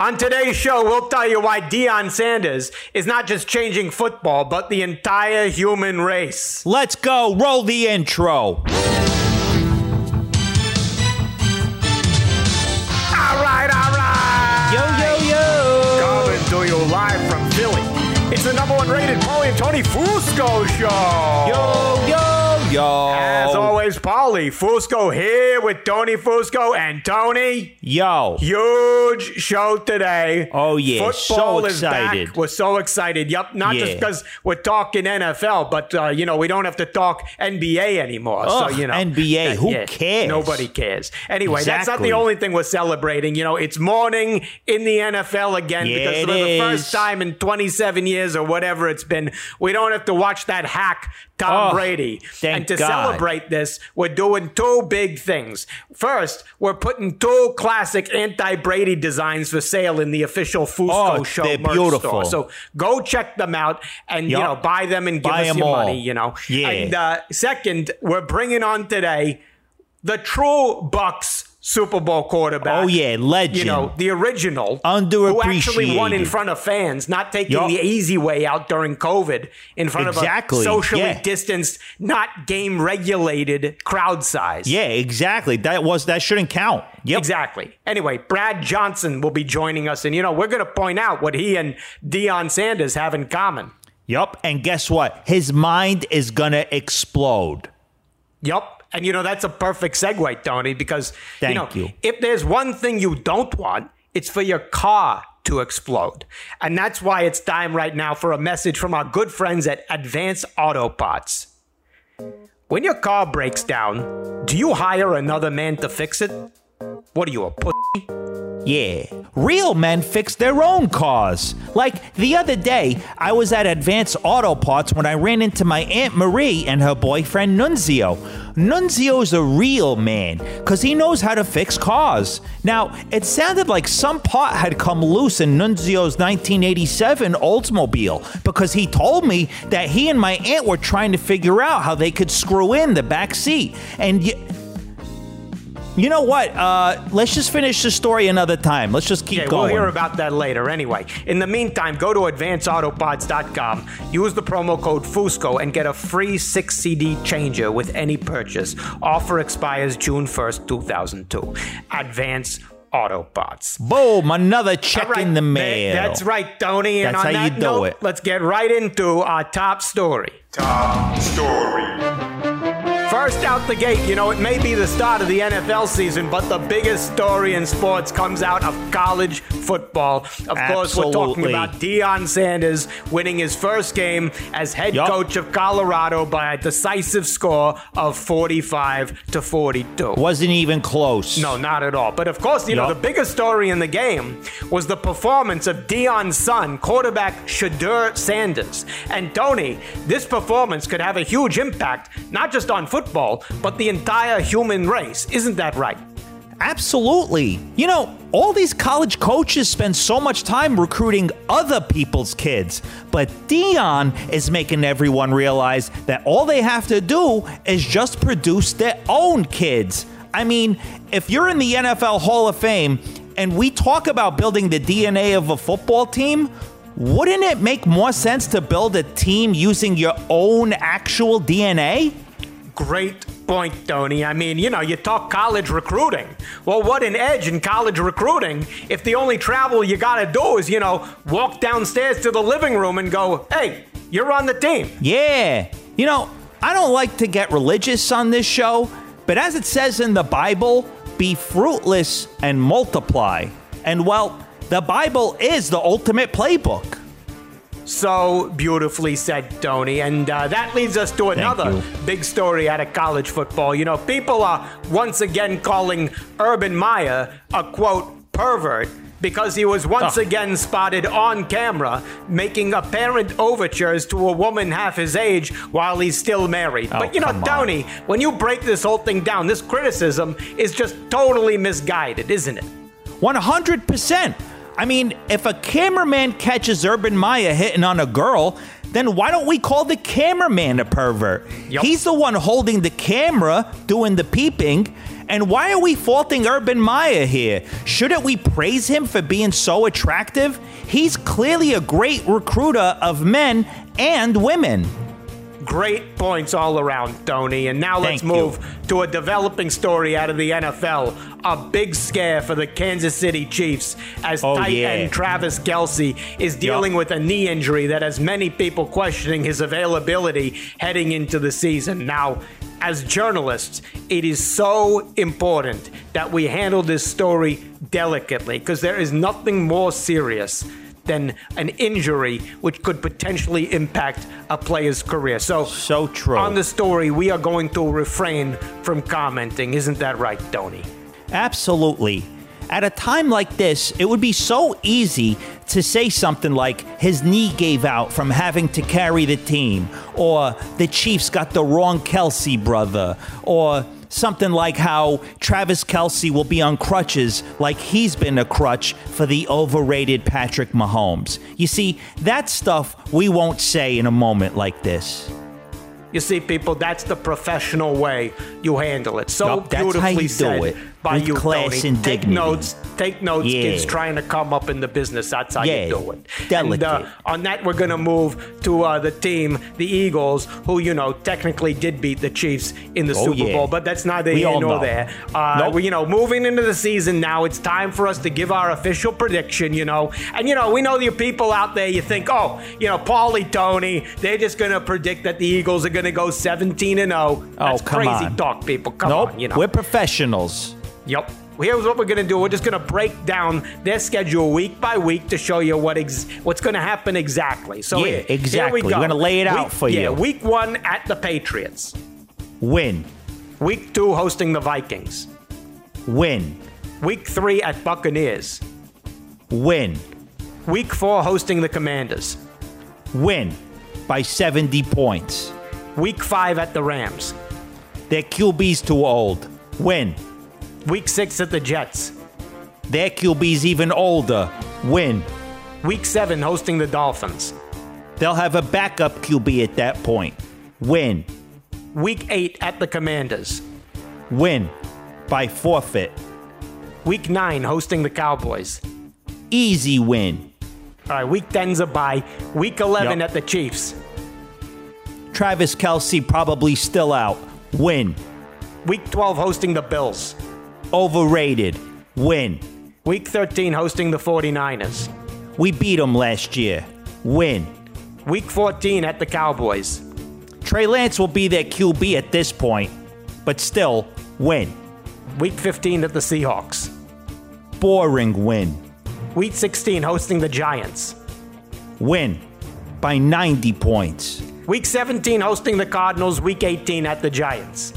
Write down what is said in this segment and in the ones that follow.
On today's show, we'll tell you why Deion Sanders is not just changing football, but the entire human race. Let's go. Roll the intro. All right, all right. Yo, yo, yo. Coming to you live from Philly. It's the number one rated Paulie and Tony Fusco show. Yo, yo, yo. As always, Paulie Fusco here with Tony Fusco and Tony. Yo. Huge show today. Oh, yeah. Football So is back. We're so excited. Yep. Not just because we're talking NFL, but uh, you know we don't have to talk NBA anymore. Ugh, so you know NBA, who cares? Nobody cares. Anyway, that's not the only thing we're celebrating. You know, it's morning in the NFL again Yeah, because for the is. first time in 27 years or whatever it's been, we don't have to watch that hack Tom Oh, Brady. and to God. celebrate this, we're doing two big things. First, we're putting two classic anti-Brady designs for sale in the official Fusco Oh, Show they're merch beautiful. store. So go check them out and you know buy them and give Buy us your all. money. You know. Yeah. And uh, second, we're bringing on today the true Bucks Super Bowl quarterback. Oh, yeah, legend. You know, the original. Who actually won in front of fans, not taking Yup. the easy way out during COVID in front Exactly, of a socially yeah. distanced, not game regulated crowd size. Yeah, exactly. That was that shouldn't count. Yep. Exactly. Anyway, Brad Johnson will be joining us, and you know we're going to point out what he and Deion Sanders have in common. Yep. And guess what? His mind is gonna explode. Yup. And you know, that's a perfect segue, Tony, because Thank you know, you. if there's one thing you don't want, it's for your car to explode. And that's why it's time right now for a message from our good friends at Advanced Auto Parts. When your car breaks down, do you hire another man to fix it? What are you, a pussy? Yeah. Real men fix their own cars. Like the other day, I was at Advance Auto Parts when I ran into my Aunt Marie and her boyfriend Nunzio. Nunzio's a real man because he knows how to fix cars. Now, it sounded like some part had come loose in Nunzio's 1987 Oldsmobile because he told me that he and my aunt were trying to figure out how they could screw in the back seat. And you know what? Uh, let's just finish the story another time. Let's just keep Okay, going. we'll hear about that later. Anyway, in the meantime, go to advanceautopods.com, use the promo code FUSCO, and get a free 6 CD changer with any purchase. Offer expires June 1st, 2002. Advance Auto Parts. Boom, another check All right, in the tha- mail. That's right, Tony. And That's on how you that do note, it. let's get right into our top story. Top story. First out the gate, you know, it may be the start of the NFL season, but the biggest story in sports comes out of college football. Of course, we're talking about Deion Sanders winning his first game as head Yup. coach of Colorado by a decisive score of 45 to 42. Wasn't even close. No, not at all. But of course, you know, the biggest story in the game was the performance of Deion's son, quarterback Shedeur Sanders. And Tony, this performance could have a huge impact, not just on football, but the entire human race. Isn't that right? Absolutely. You know, all these college coaches spend so much time recruiting other people's kids, but Deion is making everyone realize that all they have to do is just produce their own kids. I mean, if you're in the NFL Hall of Fame and we talk about building the DNA of a football team, wouldn't it make more sense to build a team using your own actual DNA? Great point, Tony. I mean, you know, you talk college recruiting. Well, what an edge in college recruiting if the only travel you got to do is, you know, walk downstairs to the living room and go, hey, you're on the team. Yeah. You know, I don't like to get religious on this show, but as it says in the Bible, be fruitless and multiply. And well, the Bible is the ultimate playbook. So beautifully said, Tony. And uh, that leads us to another big story out of college football. You know, people are once again calling Urban Meyer a quote pervert because he was once Oh. again spotted on camera making apparent overtures to a woman half his age while he's still married. Oh, but you know, on. Tony, when you break this whole thing down, this criticism is just totally misguided, isn't it? 100%. I mean, if a cameraman catches Urban Meyer hitting on a girl, then why don't we call the cameraman a pervert? Yup. He's the one holding the camera, doing the peeping. And why are we faulting Urban Meyer here? Shouldn't we praise him for being so attractive? He's clearly a great recruiter of men and women. Great points all around, Tony. And now let's Thank you. move to a developing story out of the NFL. A big scare for the Kansas City Chiefs as Oh, tight yeah. end Travis Kelce is dealing with a knee injury that has many people questioning his availability heading into the season. Now, as journalists, it is so important that we handle this story delicately because there is nothing more serious than an injury which could potentially impact a player's career. So, So true. on the story, we are going to refrain from commenting. Isn't that right, Tony? Absolutely. At a time like this, it would be so easy to say something like, his knee gave out from having to carry the team, or the Chiefs got the wrong Kelce brother, or something like how Travis Kelce will be on crutches like he's been a crutch for the overrated Patrick Mahomes. You see, that stuff we won't say in a moment like this. You see, people, that's the professional way you handle it. So Yup, that's how beautifully said it. by With you, class Tony. and Take dignity. notes. Take notes, Yeah. kids trying to come up in the business. That's how Yeah, you do it. delicate. And uh, on that, we're going to move to uh, the team, the Eagles, who, you know, technically did beat the Chiefs in the Oh, Super yeah. Bowl, but that's neither here all nor know. there. Uh, Nope. we, you know, moving into the season now, it's time for us to give our official prediction, you know. And, you know, we know you people out there, you think, oh, you know, Paulie, Tony, they're just going to predict that the Eagles are going to go 17 and 0. That's Oh, come crazy on. talk, people. Come nope, on, you know. we're professionals. Yep. Here's what we're gonna do. We're just gonna break down their schedule week by week to show you what ex- what's gonna happen exactly. So Yeah, here, here exactly. we go. We're gonna lay it out Week- for you. Yeah, week one at the Patriots. Win, Week two hosting the Vikings. win, Week three at Buccaneers. win, Week four hosting the Commanders. win by 70 points. Week five at the Rams. Their QB's too old. Win. Week six at the Jets. Their QB's even older. Win. Week seven hosting the Dolphins. They'll have a backup QB at that point. Win. Week eight at the Commanders. Win. By forfeit. Week nine hosting the Cowboys. Easy win. All right, week 10's a bye. Week 11 Yep. at the Chiefs. Travis Kelce probably still out. Win. Week 12 hosting the Bills. Overrated. Win. Week 13 hosting the 49ers. We beat them last year. Win. Week 14 at the Cowboys. Trey Lance will be their QB at this point, but still, win. Week 15 at the Seahawks. Boring win. Week 16 hosting the Giants. Win by 90 points. Week 17 hosting the Cardinals. Week 18 at the Giants.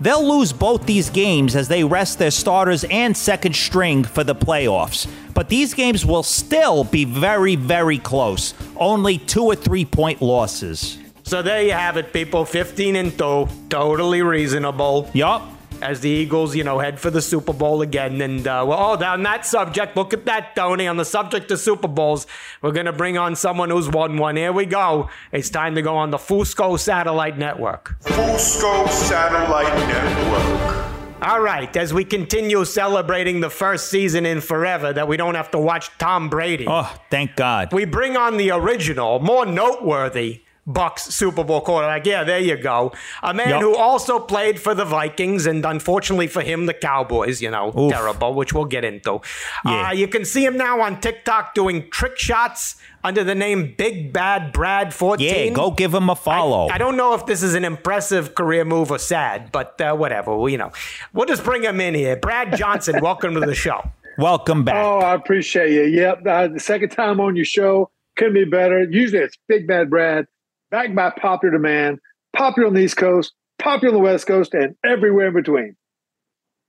They'll lose both these games as they rest their starters and second string for the playoffs. But these games will still be very, very close. Only two or three point losses. So there you have it, people. 15 and 2. Totally reasonable. Yup. As the Eagles, you know, head for the Super Bowl again. And, uh, well, oh, on that subject, look at that, Tony. On the subject of Super Bowls, we're going to bring on someone who's won one. Here we go. It's time to go on the Fusco Satellite Network. Fusco Satellite Network. All right, as we continue celebrating the first season in forever that we don't have to watch Tom Brady, Oh, thank God. we bring on the original, more noteworthy Bucks Super Bowl quarterback. Yeah, there you go. A man Yup. who also played for the Vikings and unfortunately for him, the Cowboys, you know, Oof. terrible, which we'll get into. Yeah. Uh, you can see him now on TikTok doing trick shots under the name Big Bad Brad 14. Yeah, go give him a follow. I don't know if this is an impressive career move or sad, but uh, whatever. Well, you know, we'll just bring him in here. Brad Johnson, welcome to the show. Welcome back. Oh, I appreciate you. Yep. Uh, the second time on your show couldn't be better. Usually it's Big Bad Brad, backed by popular demand, popular on the East Coast, popular on the West Coast, and everywhere in between.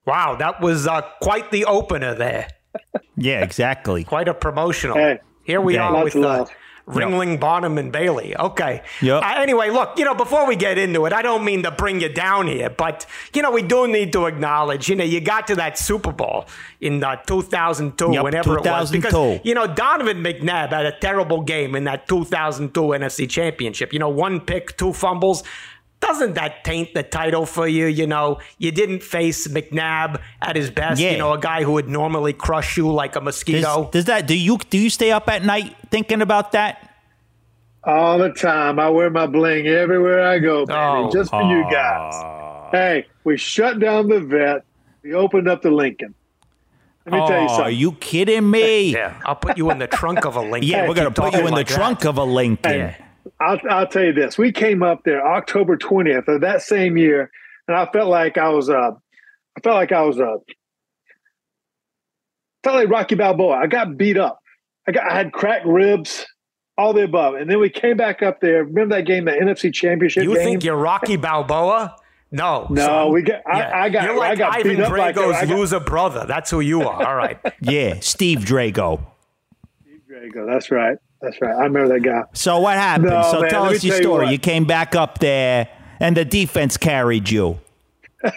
Wow, that was uh, quite the opener there. Yeah, exactly. Quite a promotional. Hey, Here we yeah, are with of uh, love. Ringling, Barnum, and Bailey. Okay. Yep. Uh, anyway, look, you know, before we get into it, I don't mean to bring you down here, but, you know, we do need to acknowledge, you know, you got to that Super Bowl in uh, 2002, Yep, whenever it was. Because, you know, Donovan McNabb had a terrible game in that 2002 NFC Championship. You know, one pick, two fumbles. Doesn't that taint the title for you? You know, you didn't face McNabb at his best. Yeah. You know, a guy who would normally crush you like a mosquito. does that do you do you stay up at night thinking about that? All the time. I wear my bling everywhere I go, baby, Oh. just for you guys. Hey, we shut down the vet. We opened up the Lincoln. Let me tell you Oh, something. are you kidding me? Yeah, I'll put you in the trunk of a Lincoln. Yeah, we're gonna put you talking in the that. trunk of a Lincoln. Yeah. I'll, I'll tell you this. We came up there October 20th of that same year, and I felt like I was uh I felt like I was uh felt like Rocky Balboa. I got beat up. I got I had cracked ribs, all the above. And then we came back up there. Remember that game, the NFC championship You game? think you're Rocky Balboa? No. No, son. we got- I- I got- You're like I got Ivan beat up like Drago's I loser brother. That's who you are. All right. Yeah, Steve Drago. there you go. That's right. That's right. I remember that guy. So what happened? No, so man, tell us your tell story. what. You, came back up there, and the defense carried you.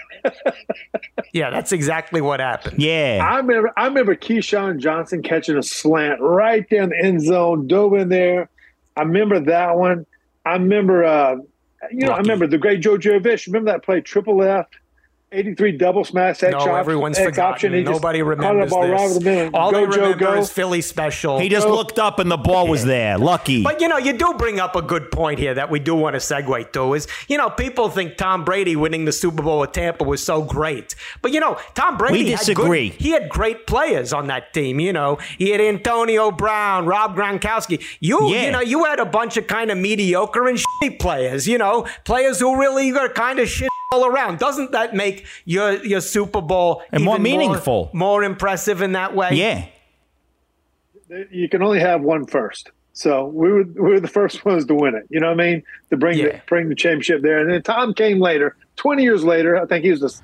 Yeah, that's exactly what happened. Yeah. I remember I remember Keyshawn Johnson catching a slant right down the end zone, dove in there. I remember that one. I remember uh you know, I remember the great Joe Jurevicius. Remember that play triple left, 83 double smash, X No, option, everyone's X forgotten. option. He just Nobody caught the remembers ball this. the. All go, they Joe, remember go. is Philly special. he just looked up and the ball was there. Lucky. But you know, you do bring up a good point here that we do want to segue to is, you know, people think Tom Brady winning the Super Bowl with Tampa was so great. But you know, Tom Brady We had disagree. good- he had great players on that team, you know. He had Antonio Brown, Rob Gronkowski. You Yeah. you know, you had a bunch of kind of mediocre and shitty players, you know, players who really were kind of shit all around. Doesn't that make your your Super Bowl And more meaningful. more impressive in that way? yeah. you can only have one first. So we were we were the first ones to win it. You know what I mean? To bring Yeah. the bring the championship there. And then Tom came later, twenty years later. I think he was the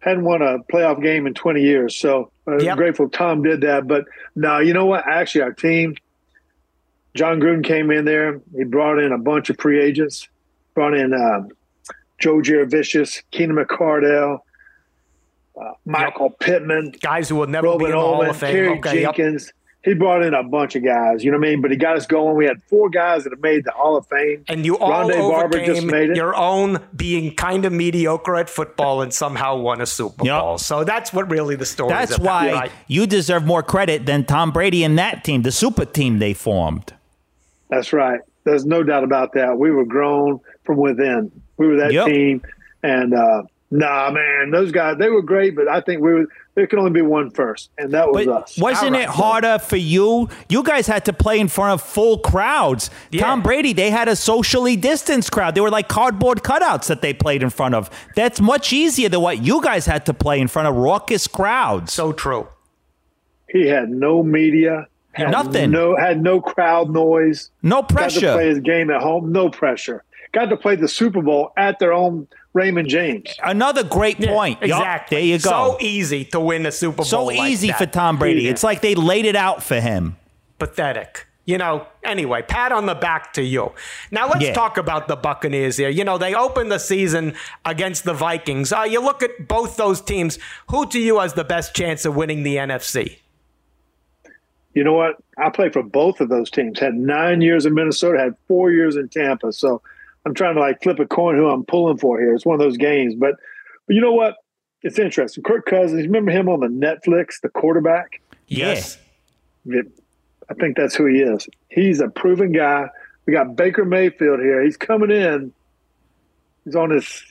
hadn't won a playoff game in twenty years. So uh, Yep. grateful Tom did that. But no, you know what? Actually, our team, Jon Gruden came in there. He brought in a bunch of free agents. Brought in uh, Joe Jurevicius, Keenan McCardell, uh, Michael Pittman. Guys who will never be Robin in the Hall Owen, of Fame. Terry Okay, yep. Jenkins. He brought in a bunch of guys, you know what I mean? But he got us going. We had four guys that have made the Hall of Fame. And you all Rondé Barber just made it. your own being kind of mediocre at football and somehow won a Super Yep. Bowl. So that's what really the story is That's why right? you deserve more credit than Tom Brady and that team, the super team they formed. That's right. There's no doubt about that. We were grown from within. We were that Yep. team. And uh, Nah, man, those guys they were great, but I think we were there can only be one first, and that was But us. wasn't All it harder for you? You guys had to play in front of full crowds. Yeah. Tom Brady, they had a socially distanced crowd. They were like cardboard cutouts that they played in front of. That's much easier than what you guys had to play in front of raucous crowds. So true. He had no media, had Nothing. no had no crowd noise. no Got to play his game at home, no pressure. Got to play the Super Bowl at their own Raymond James. Another great point. Yup, Exactly. there you go. So easy to win a Super Bowl. So like easy that. for Tom Brady. Yeah. It's like they laid it out for him. pathetic. You know, anyway, pat on the back to you. Now let's Yeah. talk about the Buccaneers here. You know, they opened the season against the Vikings. Uh, you look at both those teams. Who to you has the best chance of winning the NFC? You know what? I played for both of those teams. Had nine years in Minnesota, had four years in Tampa. So I'm trying to like flip a coin who I'm pulling for here. It's one of those games. But, but you know what? It's interesting. Kirk Cousins, remember him on the Netflix, the quarterback? Yes. Yeah, I think that's who he is. He's a proven guy. We got Baker Mayfield here. He's coming in. He's on his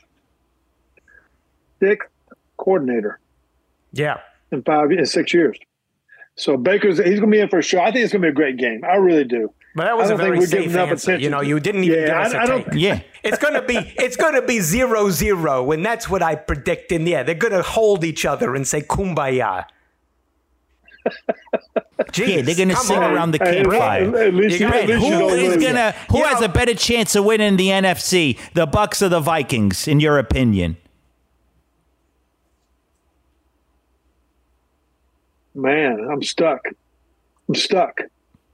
sixth coordinator Yeah. in five in six years. So Baker's he's going to be in for a show. I think it's going to be a great game. I really do. But that was a very safe giving answer. You know, you didn't even Yeah, give us I- a I don't- take. Yeah. It's gonna be it's gonna be zero zero, and that's what I predict. And yeah, they're gonna hold each other and say kumbaya. Jeez, Yeah, they're going to come sit on. around the campfire. At least, You you, at least you Who don't is lose. gonna? Who You has know- a better chance of winning the NFC? The Bucks or the Vikings? In your opinion? Man, I'm stuck. I'm stuck.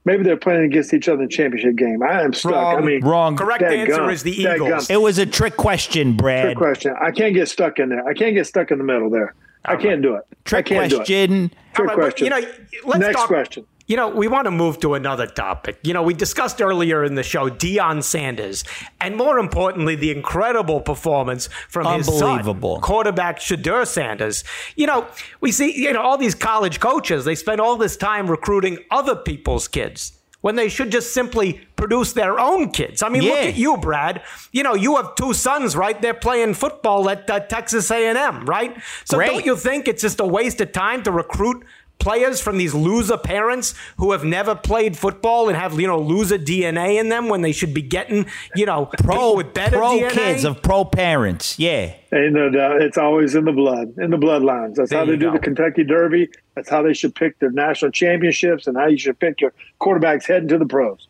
Maybe they're playing against each other in the championship game. I am stuck. Wrong. I mean, Wrong. Correct Dadgum. answer is the Dadgum. Eagles. It was a trick question, Brad. trick question. I can't get stuck in there. I can't get stuck in the middle there. I can't do it. Trick I can't do it. question. Trick All right, but, question. You know, let's Next talk, question. You know, we want to move to another topic. You know, we discussed earlier in the show Deion Sanders, and more importantly, the incredible performance from his son, Unbelievable. quarterback Shedeur Sanders. You know, we see, you know, all these college coaches, they spend all this time recruiting other people's kids when they should just simply produce their own kids. I mean, look at you, Brad. You know, you have two sons, right? They're playing football at uh, Texas A&M, right? So Great. don't you think it's just a waste of time to recruit players from these loser parents who have never played football and have you know loser DNA in them when they should be getting you know Pro with better pro DNA? kids of pro parents. Yeah. Ain't no doubt. It's always in the blood, in the bloodlines. That's There how they do go. the Kentucky Derby. That's how they should pick their national championships and how you should pick your quarterbacks heading to the pros.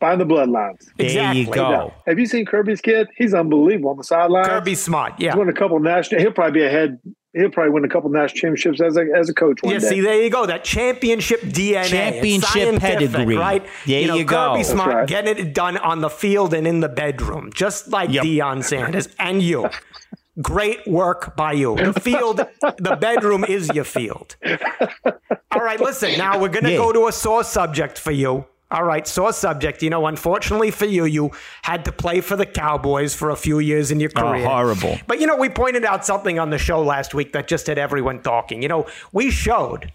Find the bloodlines. There Exactly. you go. Have you seen Kirby's kid? He's unbelievable on the sideline. Kirby's smart, yeah. He's won a couple national. He'll probably be ahead. He'll probably win a couple national championships as a as a coach one Yeah, day. see, there you go. That championship DNA, Championship scientific, pedigree. right? There you know, you go. Kirby Smart right. getting it done on the field and in the bedroom, just like Yep. Deion Sanders and you. Great work by you. The field, the bedroom is your field. All right, listen. Now we're going to Yeah. go to a sore subject for you. All right, sore subject. You know, unfortunately for you, you had to play for the Cowboys for a few years in your Oh, career. horrible. But you know, we pointed out something on the show last week that just had everyone talking. You know, we showed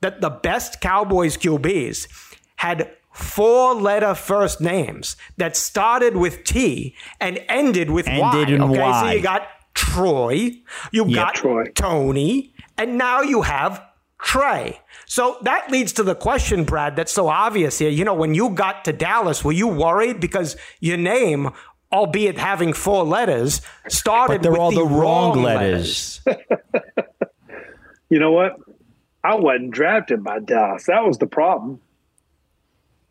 that the best Cowboys QBs had four letter first names that started with T and ended with Y. In okay, so you got Troy, you got Troy. Tony, and now you have Trey. So that leads to the question, Brad, that's so obvious here. You know, when you got to Dallas, were you worried because your name, albeit having four letters, started But they're with all the, the wrong wrong letters. You know what? I wasn't drafted by Dallas. That was the problem.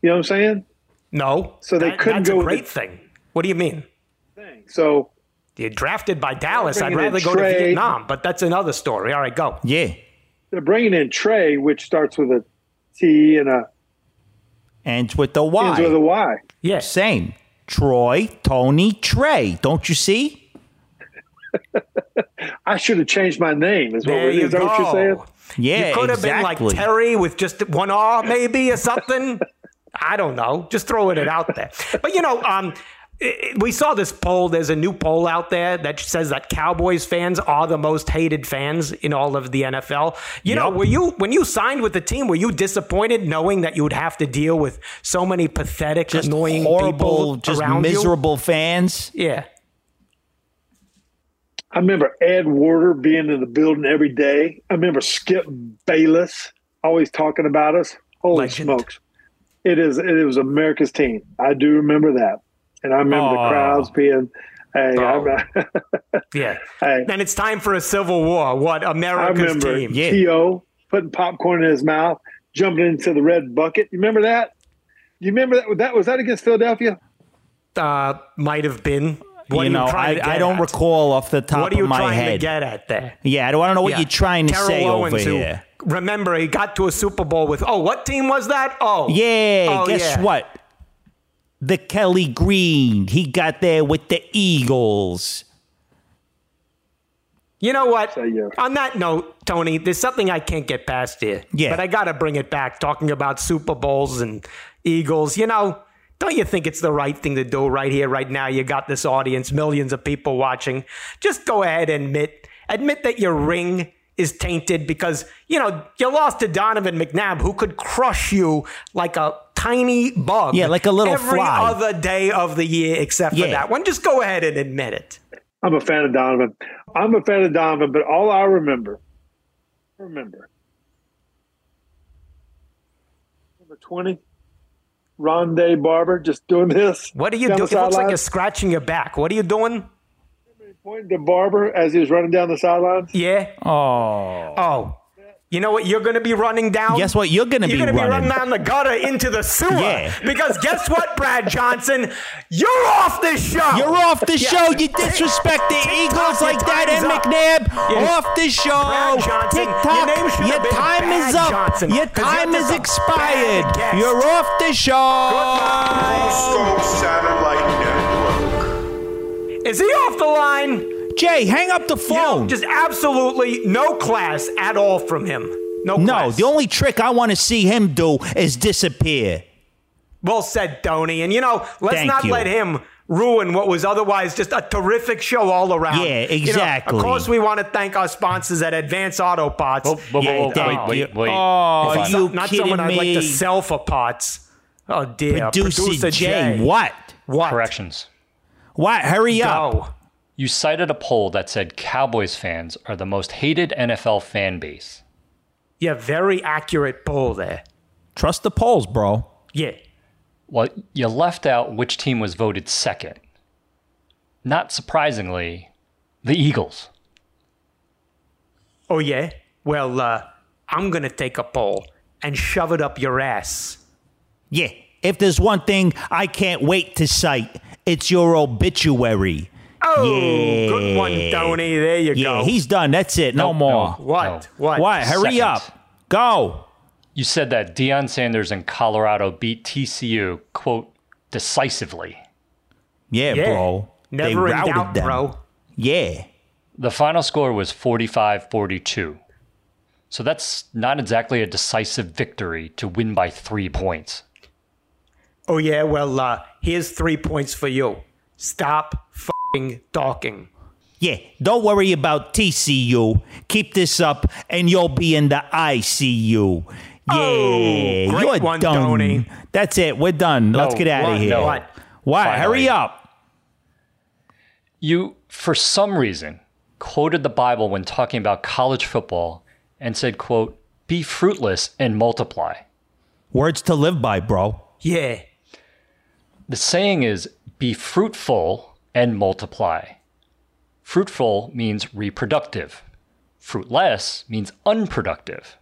You know what I'm saying? No. So they That- couldn't That's go a great thing. What do you mean? So You're drafted by Dallas. I'd rather go to Vietnam, but that's another story. All right, go. Yeah. They're bringing in Trey, which starts with a T and a Ends with the Y. ends with a Y. Y. Yes. Same. Troy, Tony, Trey. Don't you see? I should have changed my name. Is what, There is you that what you're saying? go. Yeah, you could have exactly. been like Terry with just one R, maybe or something. I don't know. Just throwing it out there. But you know, um, i- we saw this poll. There's a new poll out there that says that Cowboys fans are the most hated fans in all of the NFL. You know, were you when you signed with the team? Were you disappointed knowing that you would have to deal with so many pathetic, Just annoying horrible, people just around you? miserable fans. Yeah. I remember Ed Werder being in the building every day. I remember Skip Bayless always talking about us. Holy Legend. smokes! It is. It was America's team. I do remember that, and I remember Oh. the crowds being. Hey, Oh. I'm, Yeah. hey, Then it's time for a civil war. What America's remember team? Yeah. T.O. putting popcorn in his mouth, jumping into the red bucket. You remember that? You remember that? That was that against Philadelphia? Uh, might have been. What you are know, I, I don't at? recall off the top What are you of my trying to head. get at there? Yeah, I don't know what Yeah. you're trying to Terrell say Owens, over who- here. Remember, he got to a Super Bowl with. Oh, what team was that? Oh, Yeah, Oh, guess yeah. what? The Kelly Green. He got there with the Eagles. You know what? So, yeah. On that note, Tony, there's something I can't get past here. Yeah. But I got to bring it back, talking about Super Bowls and Eagles. You know, don't you think it's the right thing to do right here, right now? You got this audience, millions of people watching. Just go ahead and admit, admit that your ring is tainted because, you know, you lost to Donovan McNabb, who could crush you like a tiny bug. Yeah, like a little every fly. other day of the year except for Yeah. that one. Just go ahead and admit it. I'm a fan of Donovan. I'm a fan of Donovan, but all I remember, remember, number 20, Rondé Barber just doing this. What are you doing? the It looks like you're scratching your back. What are you doing? Pointing to Barber as he was running down the sidelines. Yeah. Oh. Oh. You know what you're going to be running down? Guess what you're gonna You're be gonna be running? running down the gutter into the sewer. Yeah. Because guess what, Brad Johnson? You're off this show. You're off the Yeah. show. You disrespect the Eagles like that, and. McNabb. Yeah. Off the show. Brad Johnson, TikTok. your name Your have been time is up. Johnson, Your 'cause you're time is expired. You're off the show. Coastal Satellite Network. Is he off the line? Jay, hang up the You know, phone. just absolutely no class at all from him. No no, the only trick I want to see him do is disappear. Well said, Tony. And you know, let's Thank not you. let him ruin what was otherwise just a terrific show all around. Yeah, You know, exactly. of course, we want to thank our sponsors at Advance Auto Parts. Oh, whoa, whoa, Yeah, whoa, thank wait, you. wait, wait. Oh, Hold on. you not kidding someone I'd like to sell for parts. Oh dear, Producer, Jay, what? What? Corrections. What? Hurry up. Go. You cited a poll that said Cowboys fans are the most hated NFL fan base. Yeah, very accurate poll there. Trust the polls, bro. Yeah. Well, you left out which team was voted second. Not surprisingly, the Eagles. Oh yeah. Well, uh, I'm gonna take a poll and shove it up your ass. Yeah. If there's one thing I can't wait to cite, it's your obituary. Oh, Yeah. good one, Tony. There you Yeah, go. he's done. That's it. No Nope, more. no. what? No. What? What? Hurry Second. up. Go. You said that Deion Sanders in Colorado beat TCU, quote, decisively. Yeah, Yeah. bro. they Never in routed doubt, them. bro. Yeah. The final score was 45 42. So that's not exactly a decisive victory to win by three points. Oh yeah. Well, uh, here's three points for you. Stop fucking talking. Yeah. Don't worry about TCU. Keep this up and you'll be in the ICU. Oh, yeah. Oh, great You're one, done. Tony. That's it. We're done. Let's get out of here. No. What? What? Finally. Hurry up. You, for some reason, quoted the Bible when talking about college football and said, quote, be fruitless and multiply. Words to live by, bro. Yeah. The saying is be fruitful and multiply. Fruitful means reproductive. Fruitless means unproductive.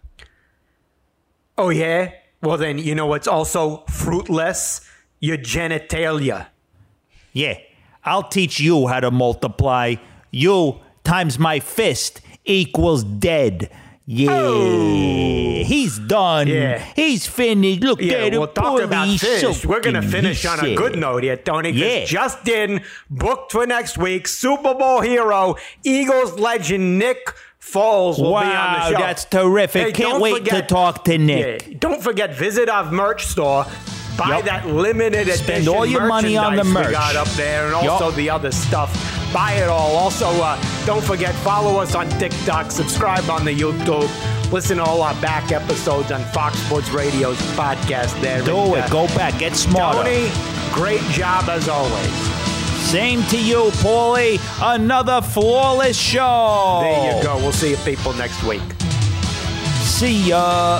Oh yeah. Well then, you know what's also fruitless? Your genitalia. Yeah. I'll teach you how to multiply. You times my fist equals dead. Yeah. Oh. He's done. Yeah. He's finished. Look Yeah, at we'll him. talk about so We're going to finish on a good note here, Tony. Yeah. Justin booked for next week. Super Bowl hero, Eagles legend Nick Foles will be on Wow, the show. that's terrific. Hey, Can't wait to talk to Nick. Yeah, don't forget, visit our merch store. Buy Yup. that limited Spend edition all your money on the merch. we got up there, and also the other stuff. Buy it all. Also, uh, don't forget follow us on TikTok, subscribe on the YouTube, listen to all our back episodes on Fox Sports Radio's podcast. There, Do And, it. uh, Go back. Get smarter. Tony, great job as always. Same to you, Paulie. Another flawless show. There you go. We'll see you people next week. See ya.